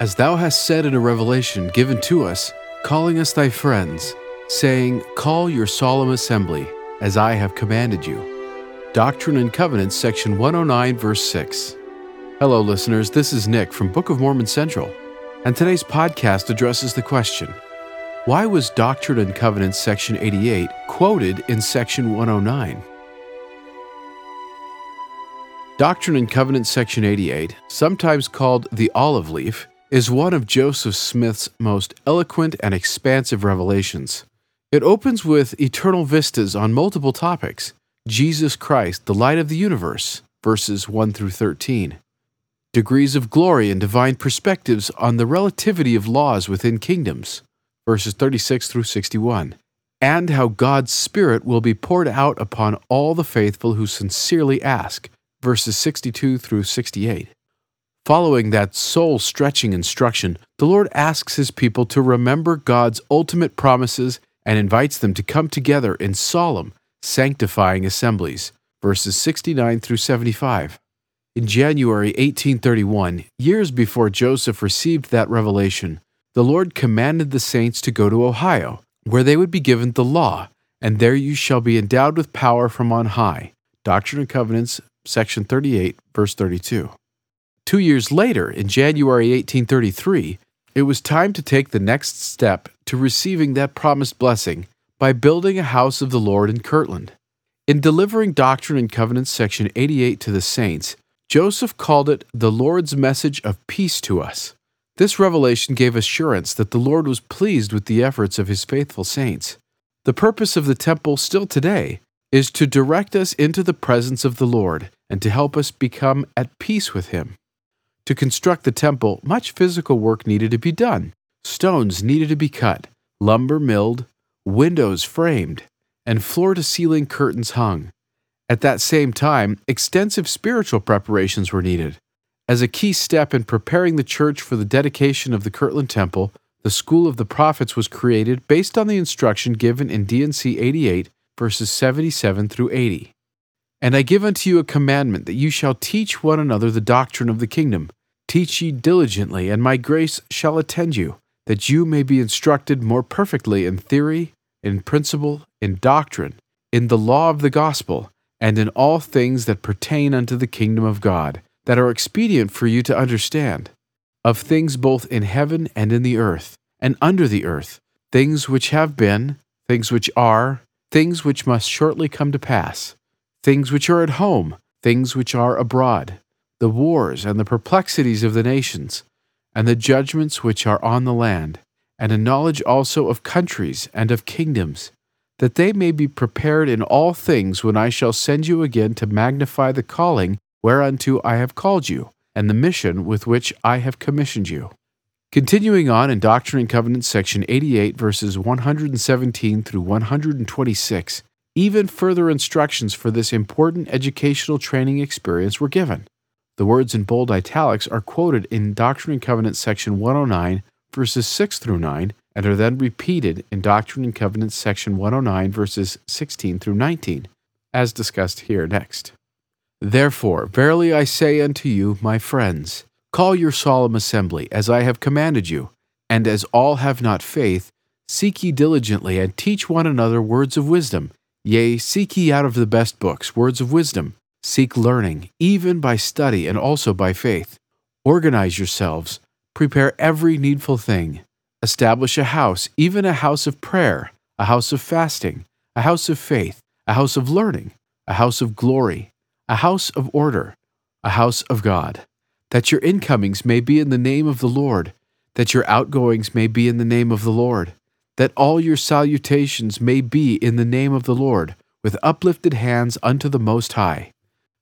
As thou hast said in a revelation given to us, calling us thy friends, saying, Call your solemn assembly, as I have commanded you. Doctrine and Covenants, section 109, verse 6. Hello, listeners. This is Nick from Book of Mormon Central, and today's podcast addresses the question Why was Doctrine and Covenants, section 88, quoted in section 109? Doctrine and Covenants, section 88, sometimes called the olive leaf, is one of Joseph Smith's most eloquent and expansive revelations. It opens with eternal vistas on multiple topics Jesus Christ, the light of the universe, verses 1 through 13, degrees of glory and divine perspectives on the relativity of laws within kingdoms, verses 36 through 61, and how God's Spirit will be poured out upon all the faithful who sincerely ask, verses 62 through 68. Following that soul stretching instruction, the Lord asks his people to remember God's ultimate promises and invites them to come together in solemn, sanctifying assemblies. Verses 69 through 75. In January 1831, years before Joseph received that revelation, the Lord commanded the saints to go to Ohio, where they would be given the law, and there you shall be endowed with power from on high. Doctrine and Covenants, section 38, verse 32. Two years later, in January 1833, it was time to take the next step to receiving that promised blessing by building a house of the Lord in Kirtland. In delivering Doctrine and Covenants, section 88 to the saints, Joseph called it the Lord's message of peace to us. This revelation gave assurance that the Lord was pleased with the efforts of his faithful saints. The purpose of the temple still today is to direct us into the presence of the Lord and to help us become at peace with him. To construct the temple, much physical work needed to be done. Stones needed to be cut, lumber milled, windows framed, and floor to ceiling curtains hung. At that same time, extensive spiritual preparations were needed. As a key step in preparing the church for the dedication of the Kirtland Temple, the School of the Prophets was created based on the instruction given in D&C 88, verses 77 through 80. And I give unto you a commandment that you shall teach one another the doctrine of the kingdom. Teach ye diligently, and my grace shall attend you, that you may be instructed more perfectly in theory, in principle, in doctrine, in the law of the gospel, and in all things that pertain unto the kingdom of God, that are expedient for you to understand, of things both in heaven and in the earth, and under the earth, things which have been, things which are, things which must shortly come to pass, things which are at home, things which are abroad the wars and the perplexities of the nations, and the judgments which are on the land, and a knowledge also of countries and of kingdoms, that they may be prepared in all things when I shall send you again to magnify the calling whereunto I have called you, and the mission with which I have commissioned you. Continuing on in Doctrine and Covenants, section 88, verses 117 through 126, even further instructions for this important educational training experience were given. The words in bold italics are quoted in Doctrine and Covenants section 109, verses 6 through 9, and are then repeated in Doctrine and Covenants section 109, verses 16 through 19, as discussed here next. Therefore, verily I say unto you, my friends, call your solemn assembly, as I have commanded you, and as all have not faith, seek ye diligently and teach one another words of wisdom. Yea, seek ye out of the best books words of wisdom Seek learning, even by study and also by faith. Organize yourselves. Prepare every needful thing. Establish a house, even a house of prayer, a house of fasting, a house of faith, a house of learning, a house of glory, a house of order, a house of God, that your incomings may be in the name of the Lord, that your outgoings may be in the name of the Lord, that all your salutations may be in the name of the Lord, with uplifted hands unto the Most High.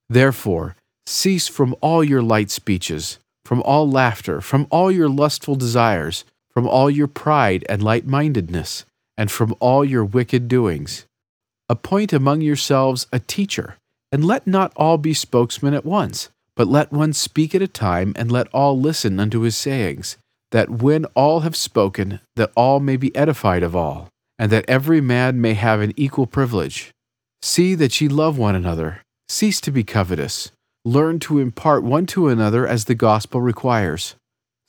Therefore, cease from all your light speeches, from all laughter, from all your lustful desires, from all your pride and light mindedness, and from all your wicked doings. Appoint among yourselves a teacher, and let not all be spokesmen at once, but let one speak at a time, and let all listen unto his sayings, that when all have spoken, that all may be edified of all, and that every man may have an equal privilege. See that ye love one another Cease to be covetous. Learn to impart one to another as the gospel requires.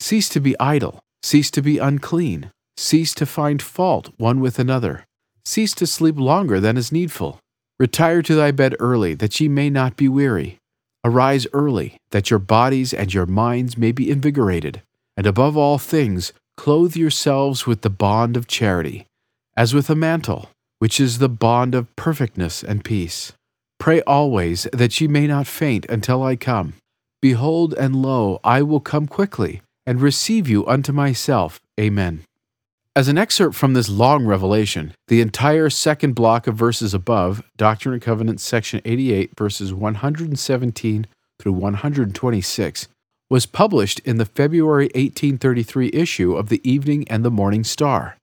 Cease to be idle. Cease to be unclean. Cease to find fault one with another. Cease to sleep longer than is needful. Retire to thy bed early, that ye may not be weary. Arise early, that your bodies and your minds may be invigorated. And above all things, clothe yourselves with the bond of charity, as with a mantle, which is the bond of perfectness and peace. Pray always that ye may not faint until I come. Behold, and lo, I will come quickly, and receive you unto myself. Amen. As an excerpt from this long revelation, the entire second block of verses above, Doctrine and Covenants, section 88, verses 117 through 126, was published in the February 1833 issue of the Evening and the Morning Star.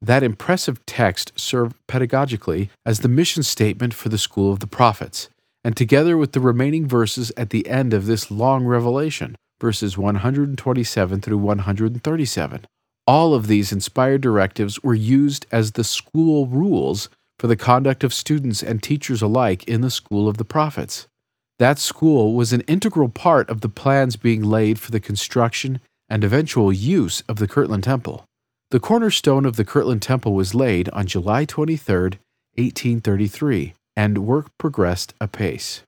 That impressive text served pedagogically as the mission statement for the School of the Prophets, and together with the remaining verses at the end of this long revelation, verses 127 through 137, all of these inspired directives were used as the school rules for the conduct of students and teachers alike in the School of the Prophets. That school was an integral part of the plans being laid for the construction and eventual use of the Kirtland Temple. The cornerstone of the Kirtland Temple was laid on July 23, 1833, and work progressed apace.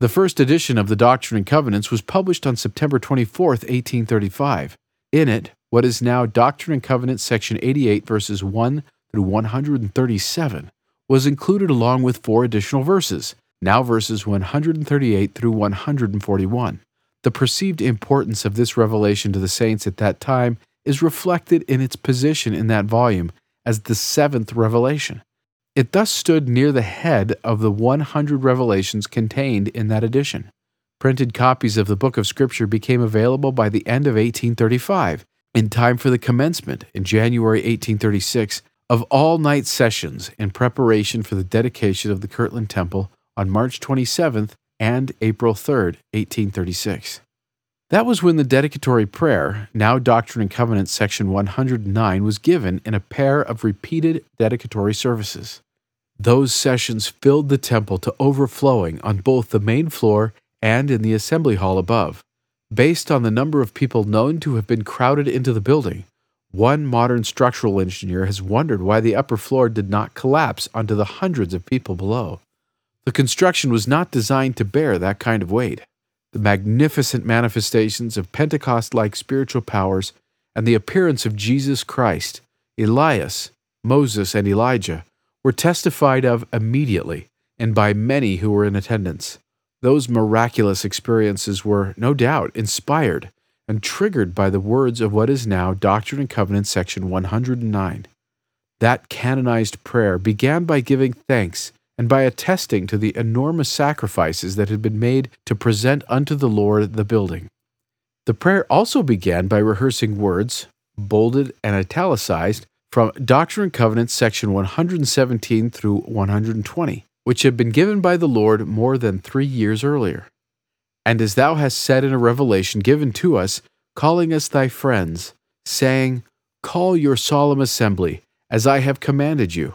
The first edition of the Doctrine and Covenants was published on September 24, 1835. In it, what is now Doctrine and Covenants, section 88, verses 1 through 137, was included along with four additional verses, now verses 138 through 141. The perceived importance of this revelation to the saints at that time is reflected in its position in that volume as the seventh revelation. It thus stood near the head of the 100 revelations contained in that edition. Printed copies of the book of Scripture became available by the end of 1835 in time for the commencement in January 1836 of all night sessions in preparation for the dedication of the Kirtland Temple on March 27th and April 3rd, 1836. That was when the dedicatory prayer, now Doctrine and Covenants, section 109, was given in a pair of repeated dedicatory services. Those sessions filled the temple to overflowing on both the main floor and in the assembly hall above. Based on the number of people known to have been crowded into the building, one modern structural engineer has wondered why the upper floor did not collapse onto the hundreds of people below. The construction was not designed to bear that kind of weight. The magnificent manifestations of Pentecost like spiritual powers and the appearance of Jesus Christ, Elias, Moses, and Elijah were testified of immediately and by many who were in attendance. Those miraculous experiences were, no doubt, inspired and triggered by the words of what is now Doctrine and Covenants, section 109. That canonized prayer began by giving thanks and by attesting to the enormous sacrifices that had been made to present unto the Lord the building. The prayer also began by rehearsing words, bolded and italicized, from Doctrine and Covenants, section 117 through 120 which had been given by the Lord more than three years earlier. And as thou hast said in a revelation given to us, calling us thy friends, saying, Call your solemn assembly, as I have commanded you.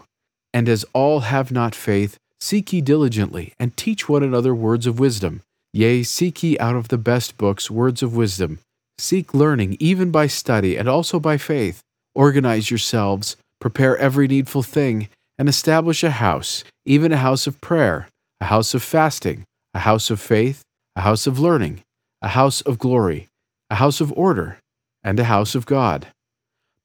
And as all have not faith, seek ye diligently, and teach one another words of wisdom. Yea, seek ye out of the best books words of wisdom. Seek learning, even by study, and also by faith. Organize yourselves, prepare every needful thing, and establish a house, even a house of prayer, a house of fasting, a house of faith, a house of learning, a house of glory, a house of order, and a house of God.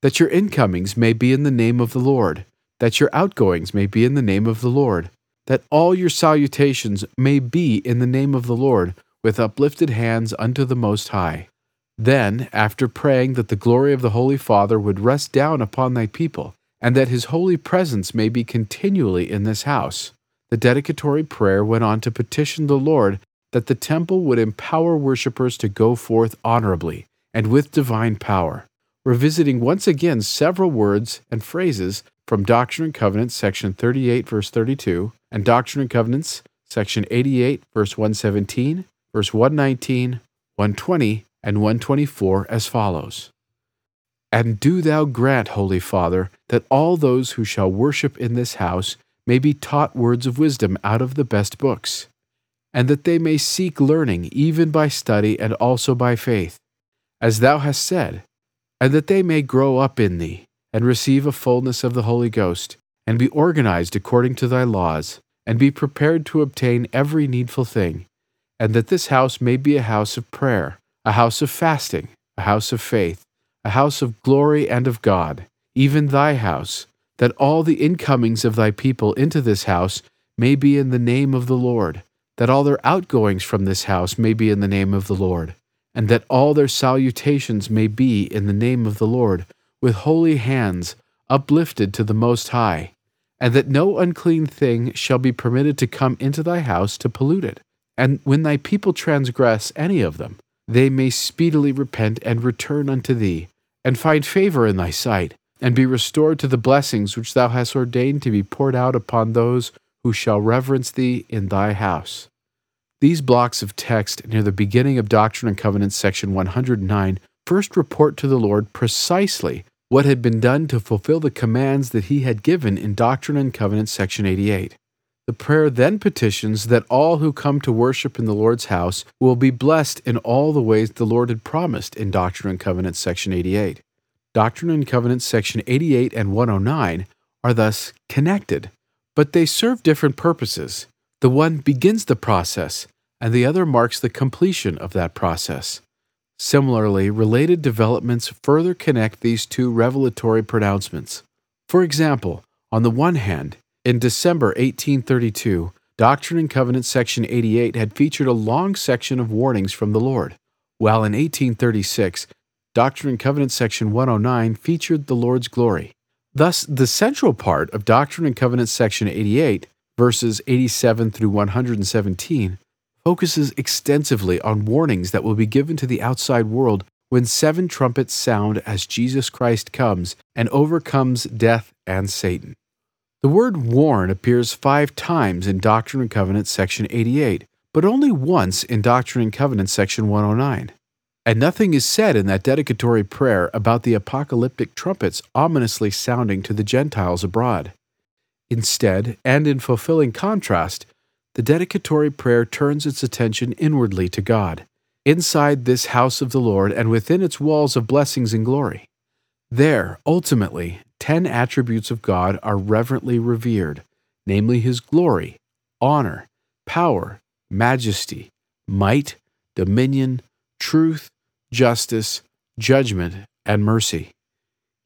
That your incomings may be in the name of the Lord, that your outgoings may be in the name of the Lord, that all your salutations may be in the name of the Lord, with uplifted hands unto the Most High. Then, after praying that the glory of the Holy Father would rest down upon thy people, and that his holy presence may be continually in this house. The dedicatory prayer went on to petition the Lord that the temple would empower worshippers to go forth honorably and with divine power, revisiting once again several words and phrases from Doctrine and Covenants, section 38, verse 32, and Doctrine and Covenants, section 88, verse 117, verse 119, 120, and 124 as follows. And do thou grant, Holy Father, that all those who shall worship in this house may be taught words of wisdom out of the best books, and that they may seek learning even by study and also by faith, as thou hast said, and that they may grow up in thee, and receive a fullness of the Holy Ghost, and be organized according to thy laws, and be prepared to obtain every needful thing, and that this house may be a house of prayer, a house of fasting, a house of faith, a house of glory and of God, even thy house, that all the incomings of thy people into this house may be in the name of the Lord, that all their outgoings from this house may be in the name of the Lord, and that all their salutations may be in the name of the Lord, with holy hands uplifted to the Most High, and that no unclean thing shall be permitted to come into thy house to pollute it. And when thy people transgress any of them, they may speedily repent and return unto thee, and find favor in thy sight, and be restored to the blessings which thou hast ordained to be poured out upon those who shall reverence thee in thy house. These blocks of text near the beginning of Doctrine and Covenants, section 109, first report to the Lord precisely what had been done to fulfill the commands that he had given in Doctrine and Covenants, section 88. The prayer then petitions that all who come to worship in the Lord's house will be blessed in all the ways the Lord had promised in Doctrine and Covenants, section 88. Doctrine and Covenants, section 88 and 109 are thus connected, but they serve different purposes. The one begins the process, and the other marks the completion of that process. Similarly, related developments further connect these two revelatory pronouncements. For example, on the one hand, in December 1832, Doctrine and Covenants section 88 had featured a long section of warnings from the Lord, while in 1836, Doctrine and Covenants section 109 featured the Lord's glory. Thus, the central part of Doctrine and Covenants section 88, verses 87 through 117, focuses extensively on warnings that will be given to the outside world when seven trumpets sound as Jesus Christ comes and overcomes death and Satan. The word warn appears five times in Doctrine and Covenants section 88, but only once in Doctrine and Covenants section 109. And nothing is said in that dedicatory prayer about the apocalyptic trumpets ominously sounding to the Gentiles abroad. Instead, and in fulfilling contrast, the dedicatory prayer turns its attention inwardly to God, inside this house of the Lord and within its walls of blessings and glory. There, ultimately, ten attributes of God are reverently revered, namely His glory, honor, power, majesty, might, dominion, truth, justice, judgment, and mercy.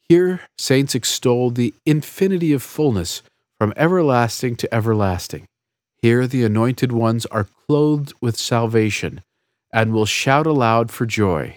Here, saints extol the infinity of fullness from everlasting to everlasting here the anointed ones are clothed with salvation and will shout aloud for joy.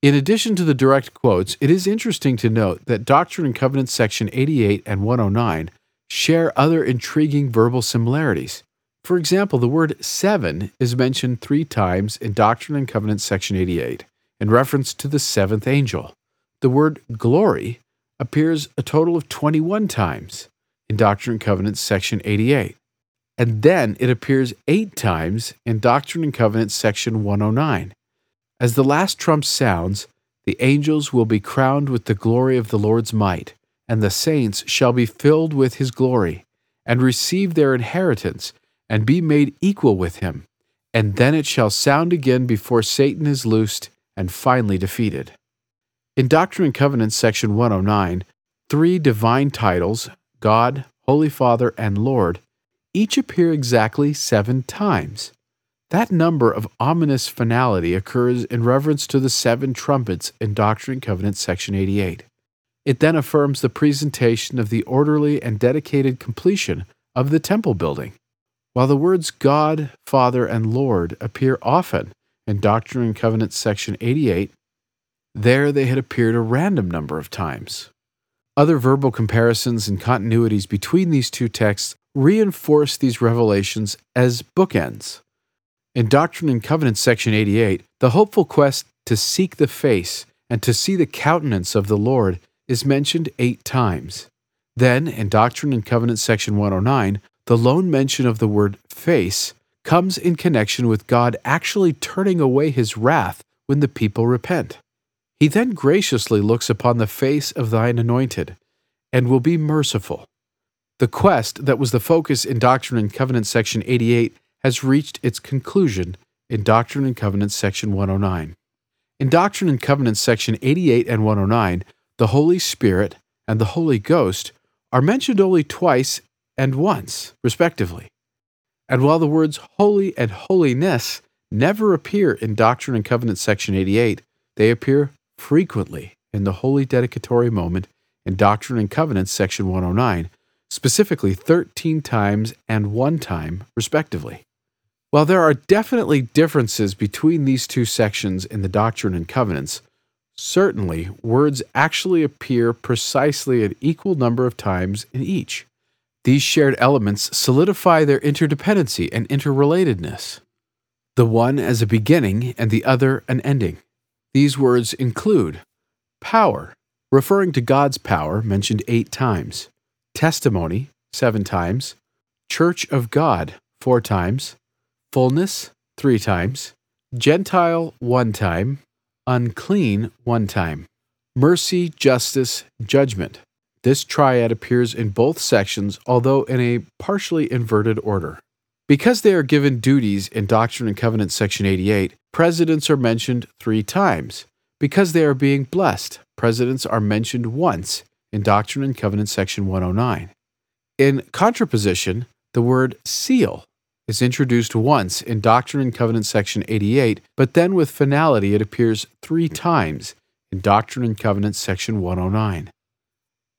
In addition to the direct quotes, it is interesting to note that Doctrine and Covenants section 88 and 109 share other intriguing verbal similarities. For example, the word seven is mentioned three times in Doctrine and Covenants section 88 in reference to the seventh angel. The word glory appears a total of 21 times in Doctrine and Covenants section 88 and then it appears eight times in Doctrine and Covenants section 109. As the last trump sounds, the angels will be crowned with the glory of the Lord's might, and the saints shall be filled with his glory, and receive their inheritance, and be made equal with him. And then it shall sound again before Satan is loosed and finally defeated. In Doctrine and Covenants section 109, three divine titles, God, Holy Father, and Lord, each appear exactly seven times. That number of ominous finality occurs in reference to the seven trumpets in Doctrine and Covenants, section 88. It then affirms the presentation of the orderly and dedicated completion of the temple building. While the words God, Father, and Lord appear often in Doctrine and Covenants, section 88, there they had appeared a random number of times. Other verbal comparisons and continuities between these two texts reinforce these revelations as bookends. In Doctrine and Covenants, section 88, the hopeful quest to seek the face and to see the countenance of the Lord is mentioned eight times. Then, in Doctrine and Covenants, section 109, the lone mention of the word face comes in connection with God actually turning away his wrath when the people repent. He then graciously looks upon the face of thine anointed and will be merciful. The quest that was the focus in Doctrine and Covenants section 88 has reached its conclusion in Doctrine and Covenants section 109. In Doctrine and Covenants, section 88 and 109, the Holy Spirit and the Holy Ghost are mentioned only twice and once, respectively. And while the words holy and holiness never appear in Doctrine and Covenants, section 88, they appear frequently in the holy dedicatory moment in Doctrine and Covenants, section 109, specifically 13 times and one time, respectively. While there are definitely differences between these two sections in the Doctrine and Covenants, certainly words actually appear precisely an equal number of times in each. These shared elements solidify their interdependency and interrelatedness, the one as a beginning and the other an ending. These words include power, referring to God's power, mentioned eight times, testimony, seven times, church of God, four times, fullness, three times, Gentile, one time, unclean, one time, mercy, justice, judgment. This triad appears in both sections, although in a partially inverted order. Because they are given duties in Doctrine and Covenants, section 88, presidents are mentioned three times. Because they are being blessed, presidents are mentioned once in Doctrine and Covenants, section 109. In contraposition, the word seal is introduced once in Doctrine and Covenants section 88, but then with finality it appears three times in Doctrine and Covenants section 109.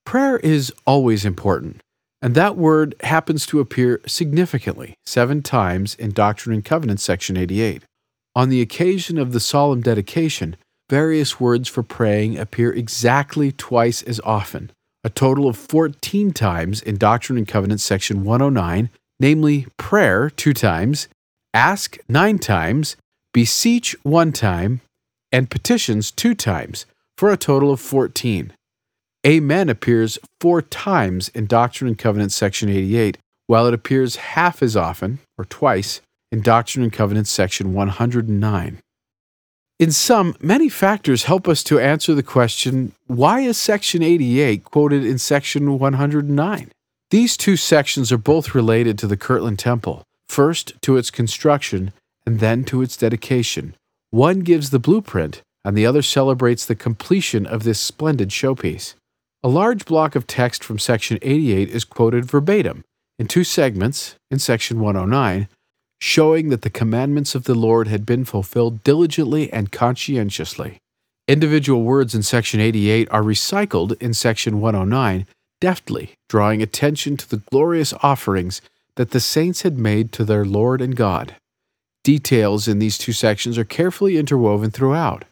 Prayer is always important, and that word happens to appear significantly seven times in Doctrine and Covenants section 88. On the occasion of the solemn dedication, various words for praying appear exactly twice as often, a total of 14 times in Doctrine and Covenants section 109 namely prayer two times, ask nine times, beseech one time, and petitions two times, for a total of 14. Amen appears four times in Doctrine and Covenants section 88, while it appears half as often, or twice, in Doctrine and Covenants section 109. In sum, many factors help us to answer the question why is section 88 quoted in section 109? These two sections are both related to the Kirtland Temple, first to its construction and then to its dedication. One gives the blueprint, and the other celebrates the completion of this splendid showpiece. A large block of text from section 88 is quoted verbatim in two segments in section 109, showing that the commandments of the Lord had been fulfilled diligently and conscientiously. Individual words in section 88 are recycled in section 109 deftly, drawing attention to the glorious offerings that the saints had made to their Lord and God. Details in these two sections are carefully interwoven throughout.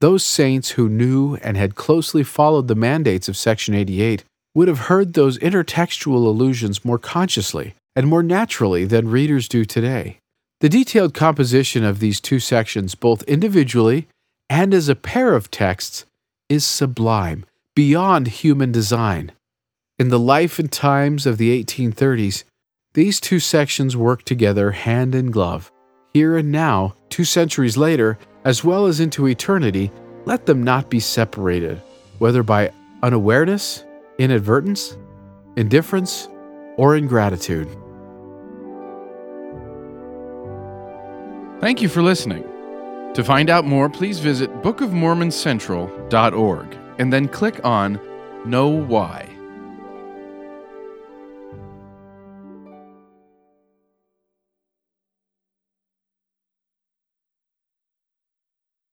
Those saints who knew and had closely followed the mandates of Section 88 would have heard those intertextual allusions more consciously and more naturally than readers do today. The detailed composition of these two sections, both individually and as a pair of texts, is sublime, beyond human design. In the life and times of the 1830s, these two sections work together hand in glove. Here and now, two centuries later, as well as into eternity, let them not be separated, whether by unawareness, inadvertence, indifference, or ingratitude. Thank you for listening. To find out more, please visit bookofmormoncentral.org and then click on KnoWhy.